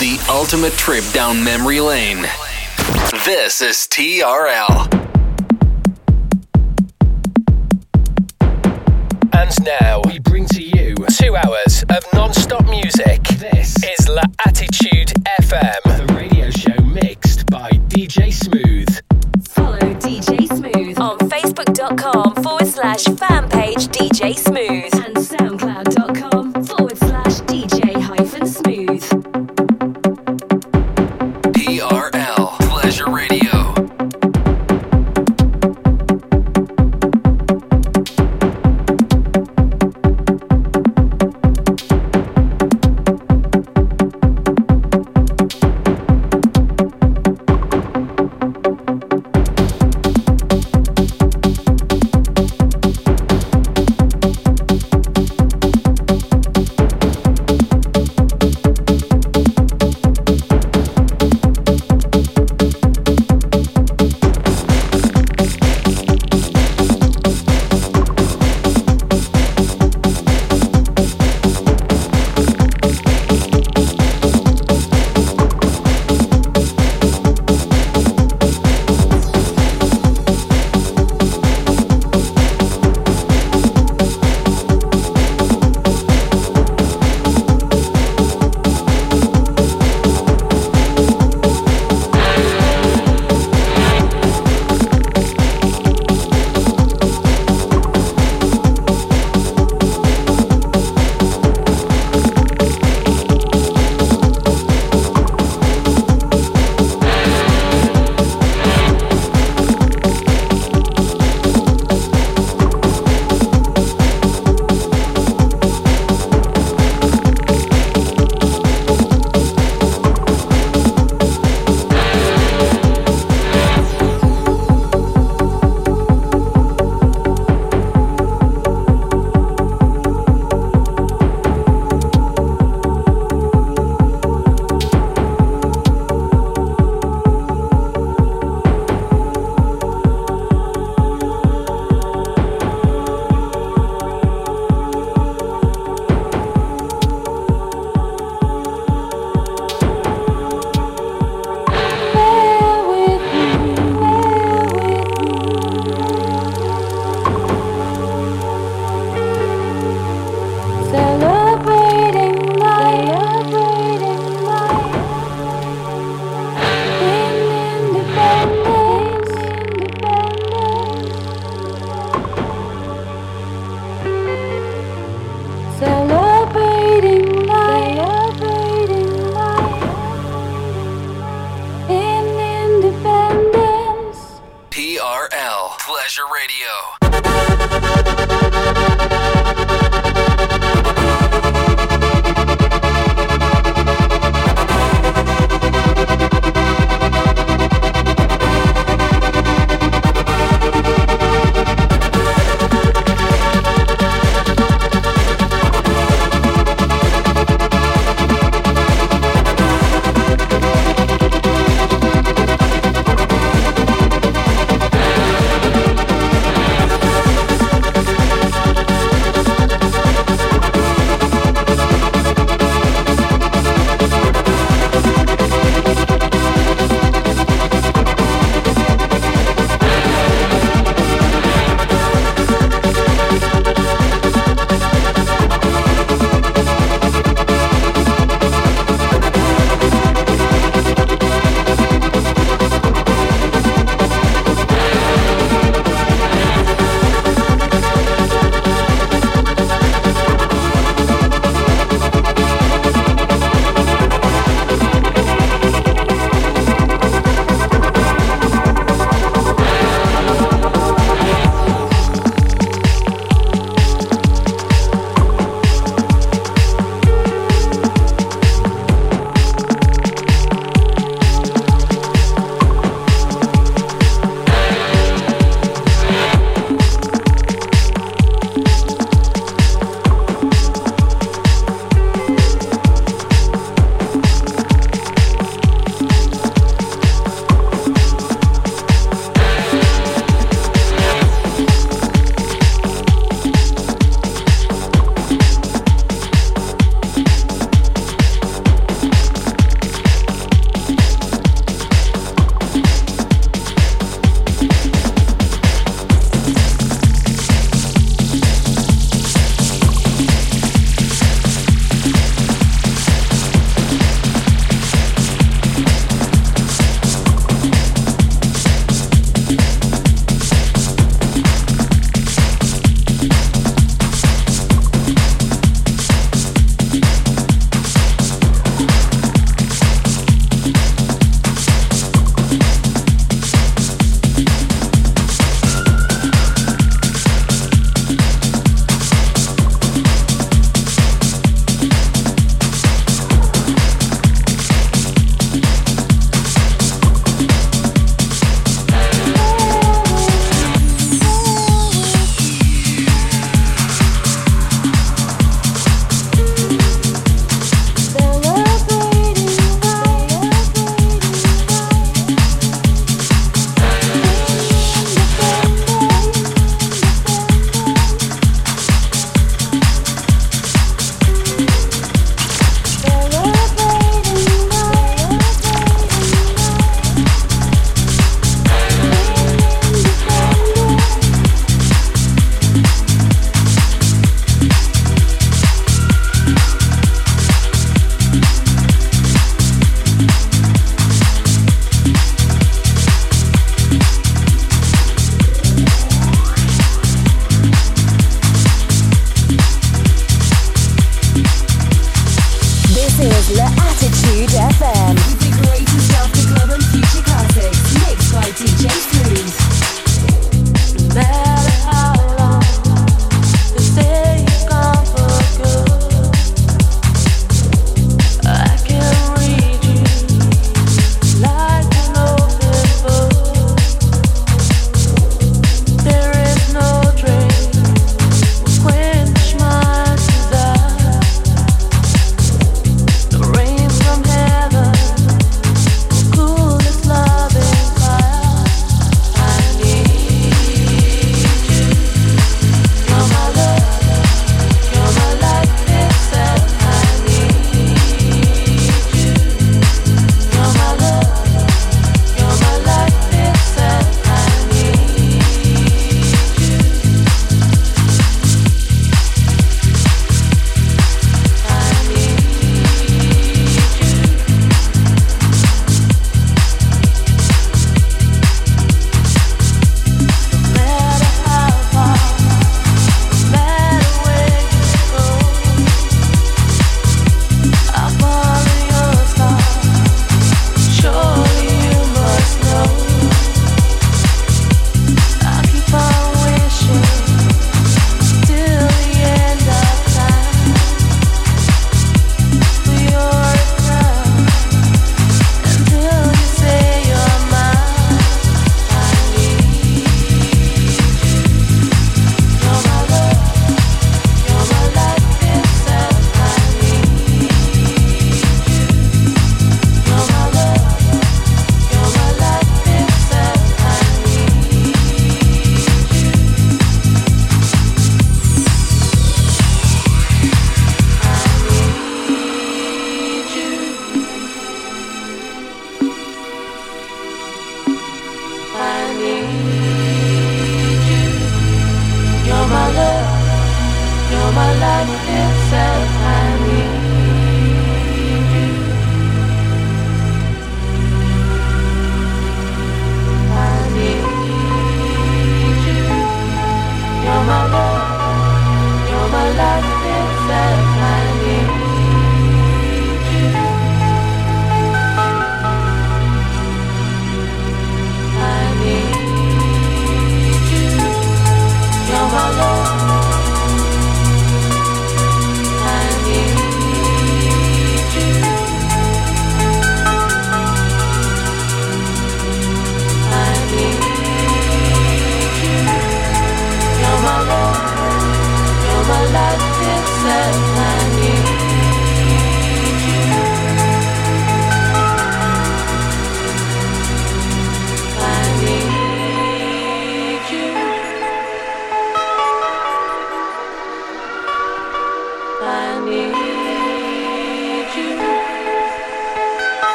The ultimate trip down memory lane. This is TRL. And now we bring to you two hours of non-stop music. This is La Attitude FM, the radio show mixed by DJ Smooth. Follow DJ Smooth on Facebook.com forward slash fan page DJ Smooth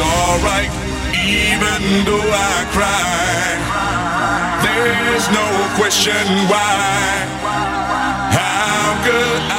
It's alright, even though I cry. There's no question why. How could I?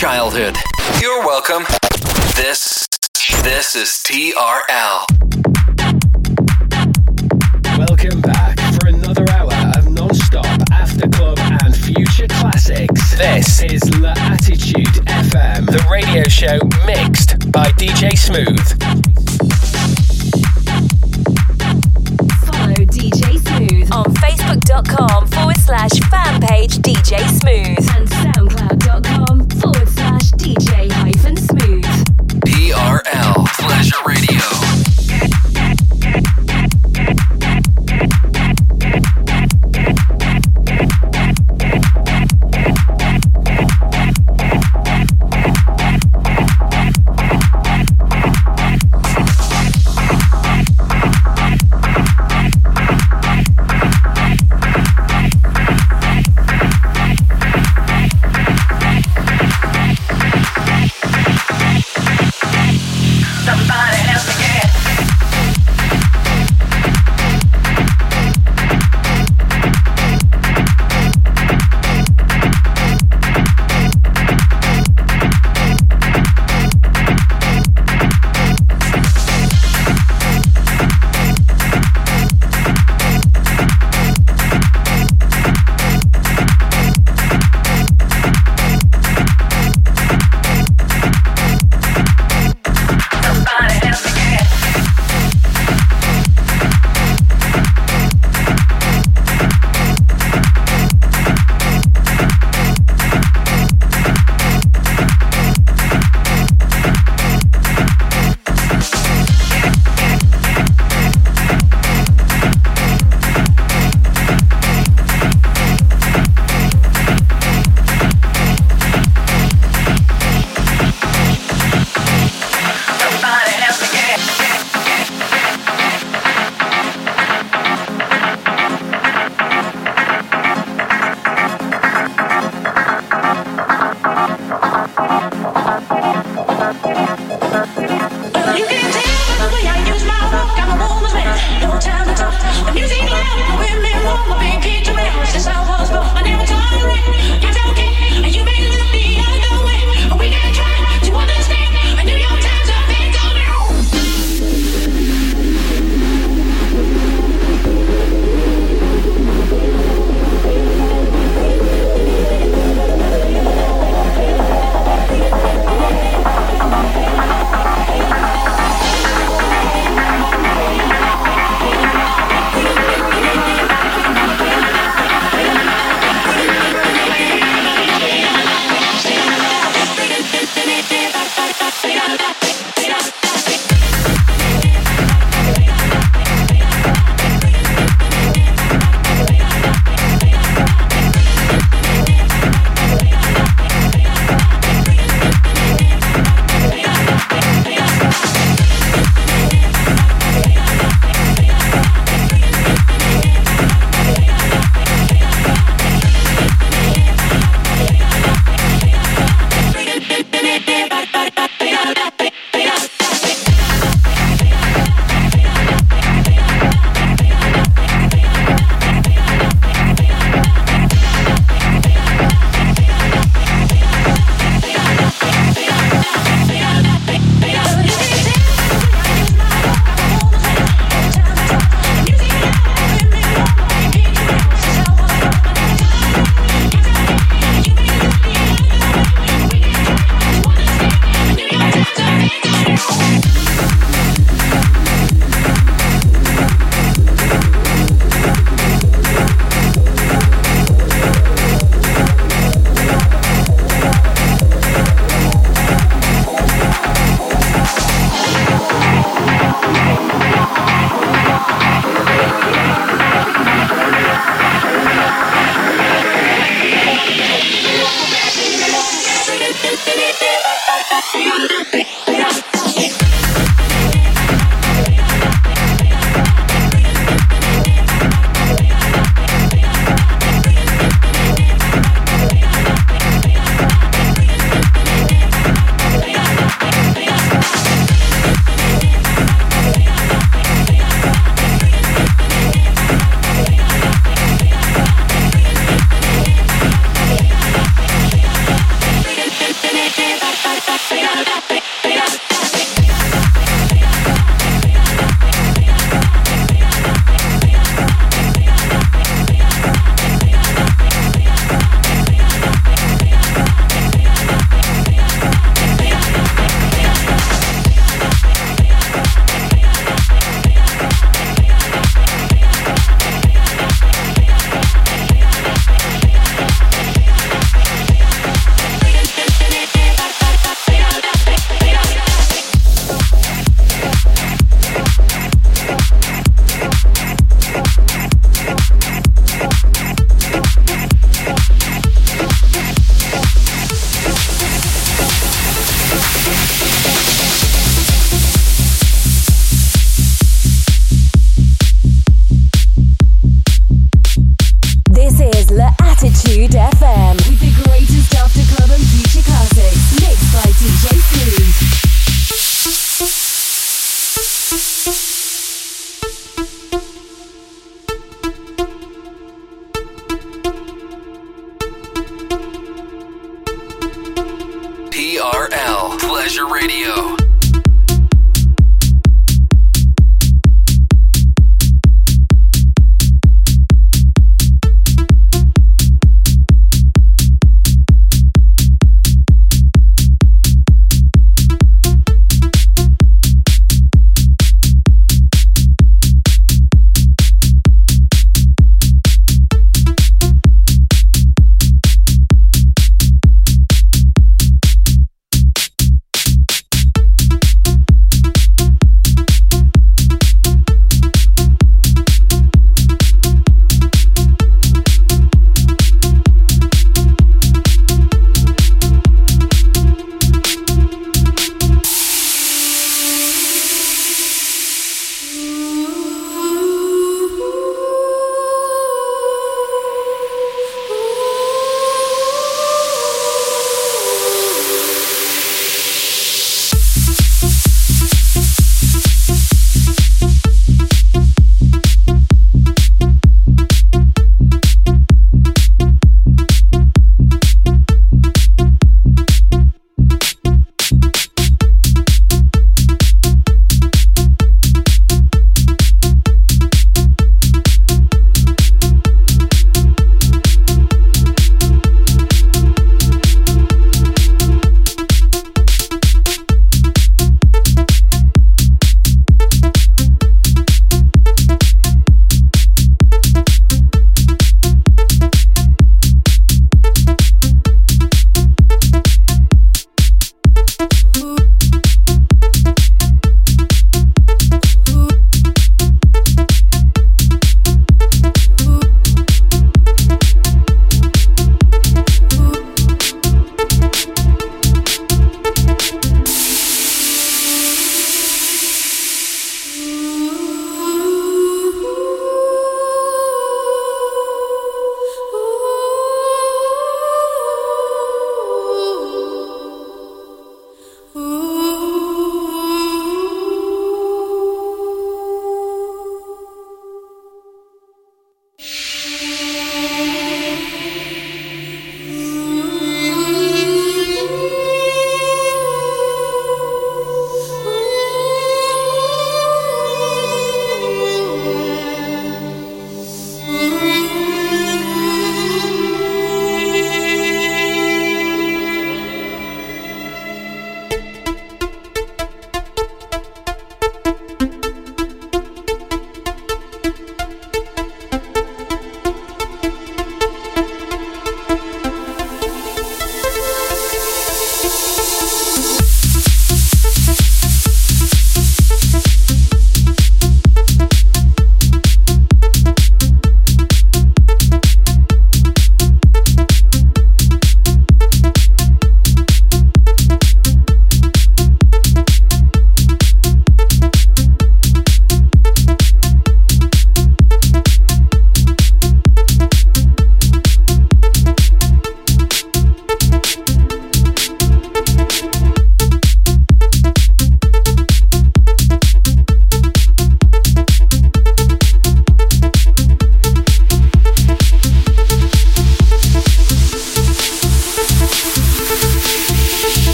Childhood.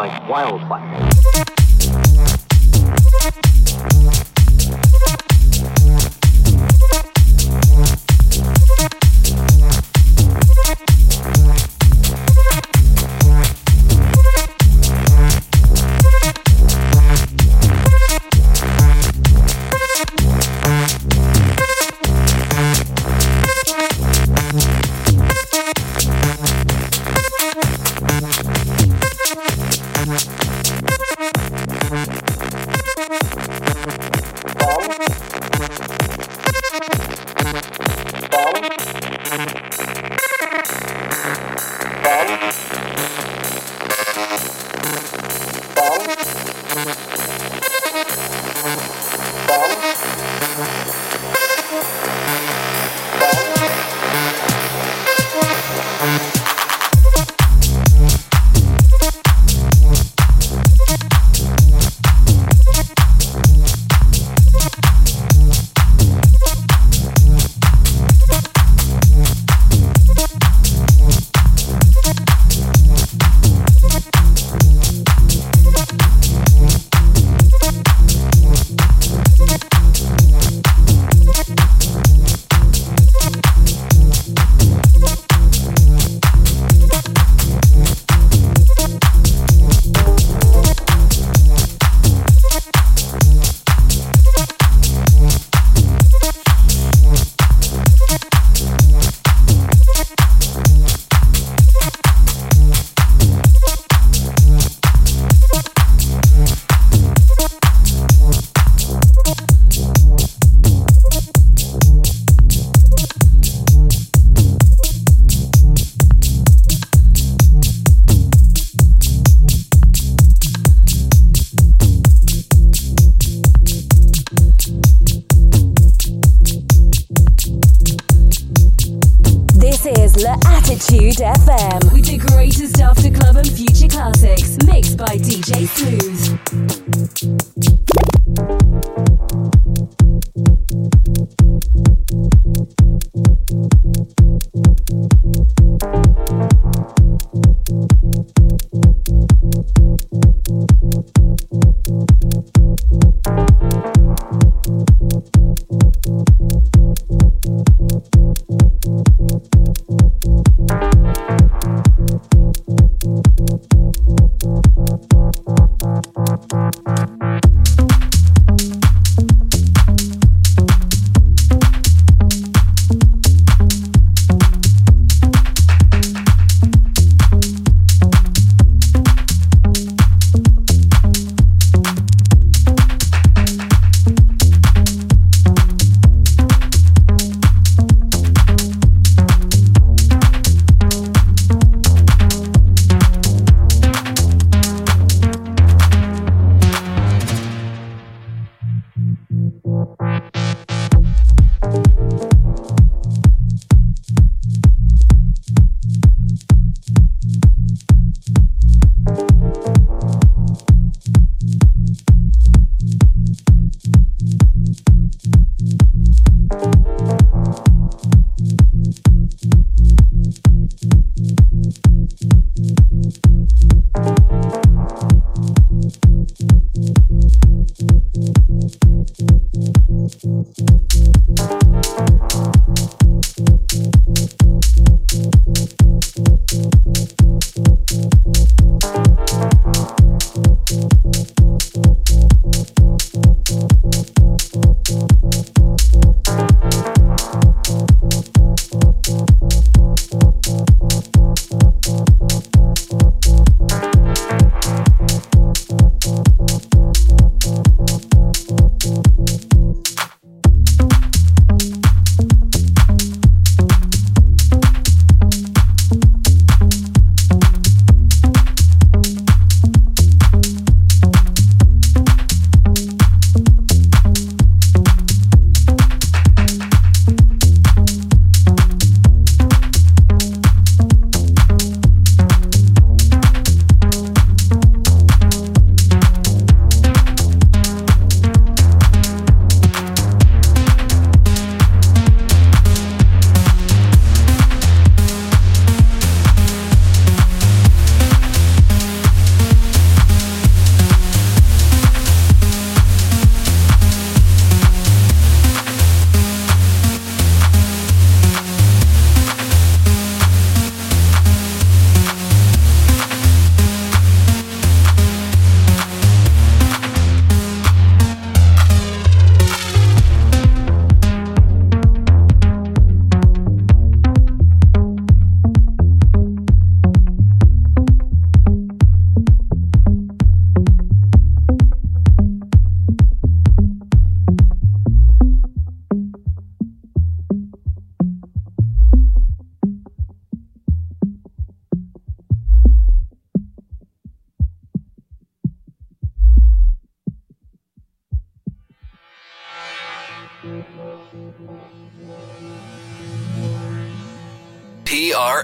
Like wildfire.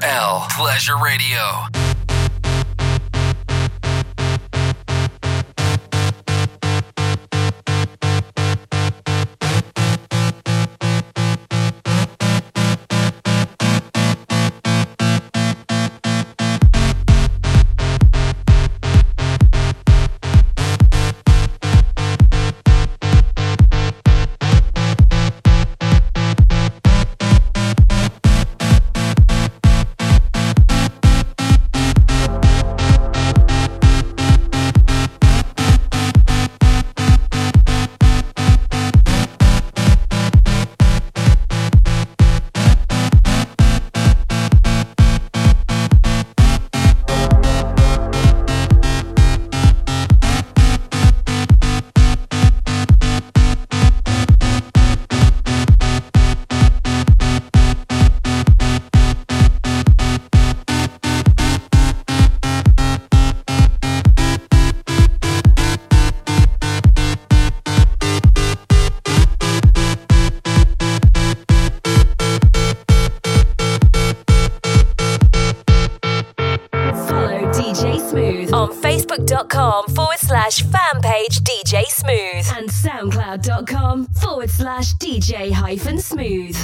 TRL Pleasure Radio. And soundcloud.com forward slash DJ hyphen smooth.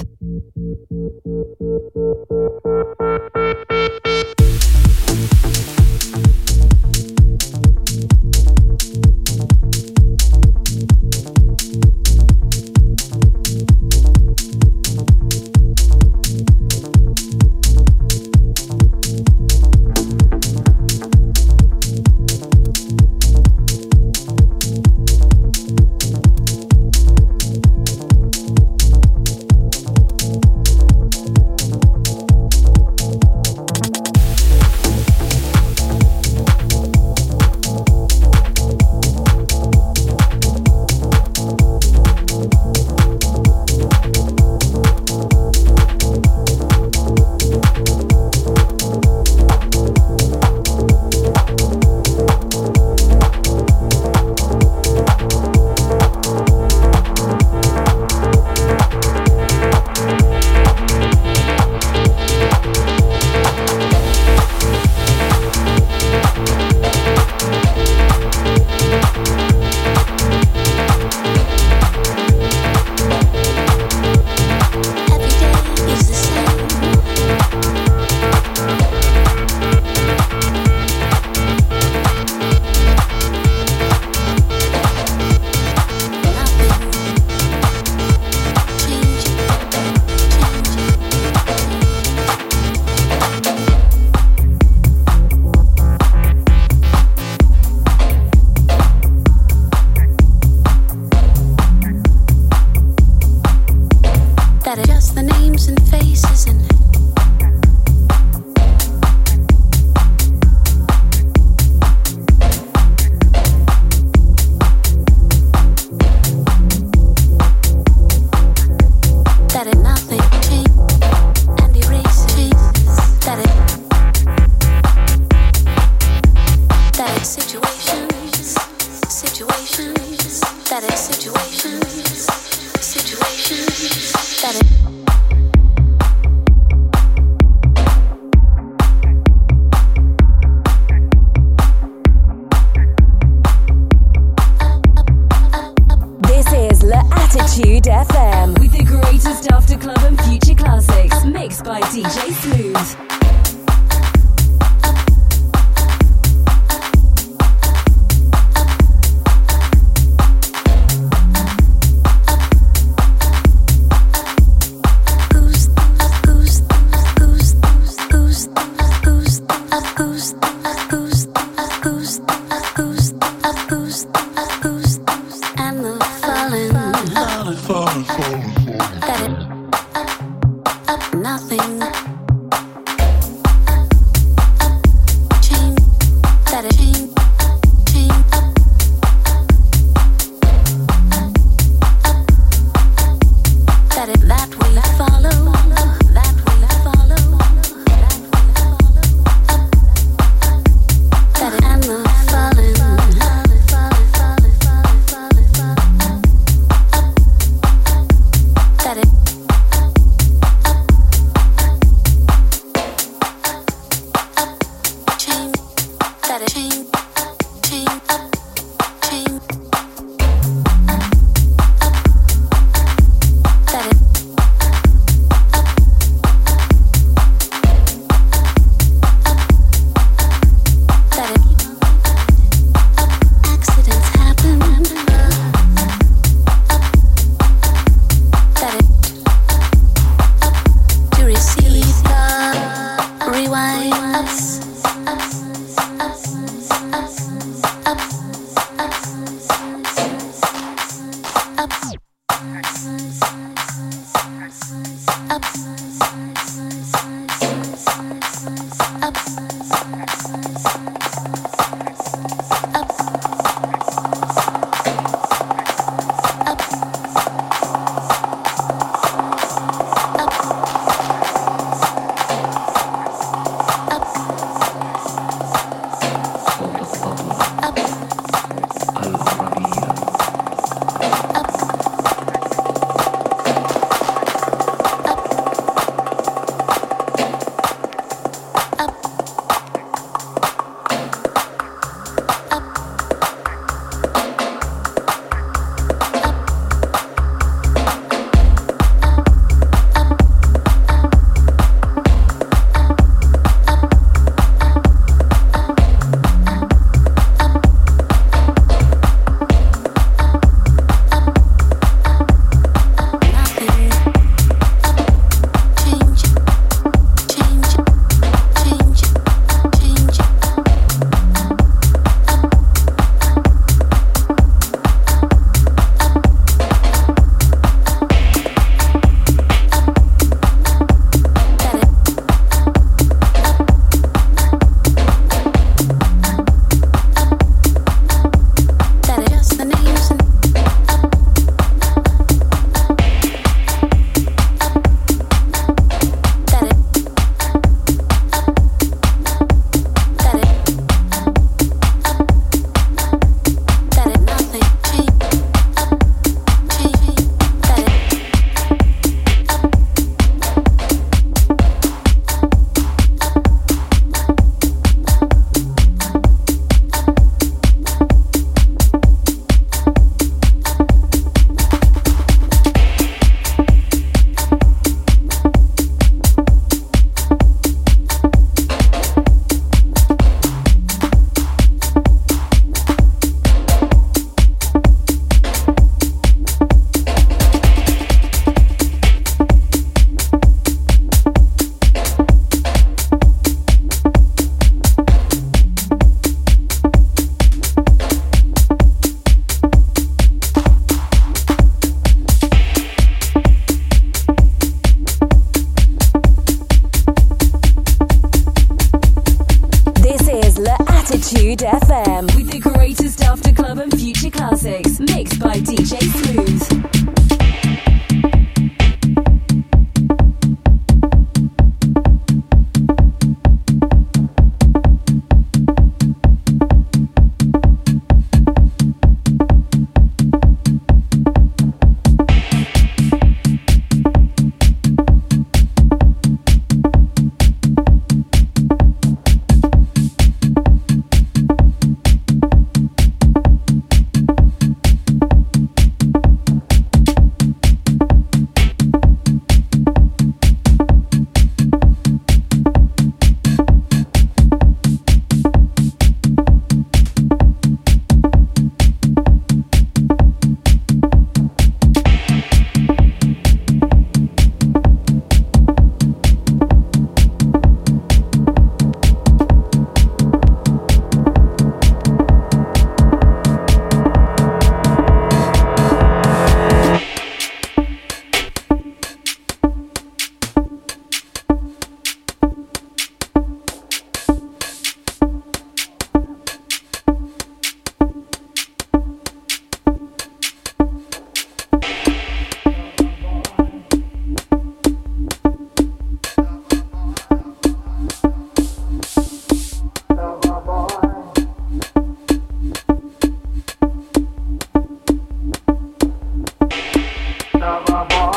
tava bom.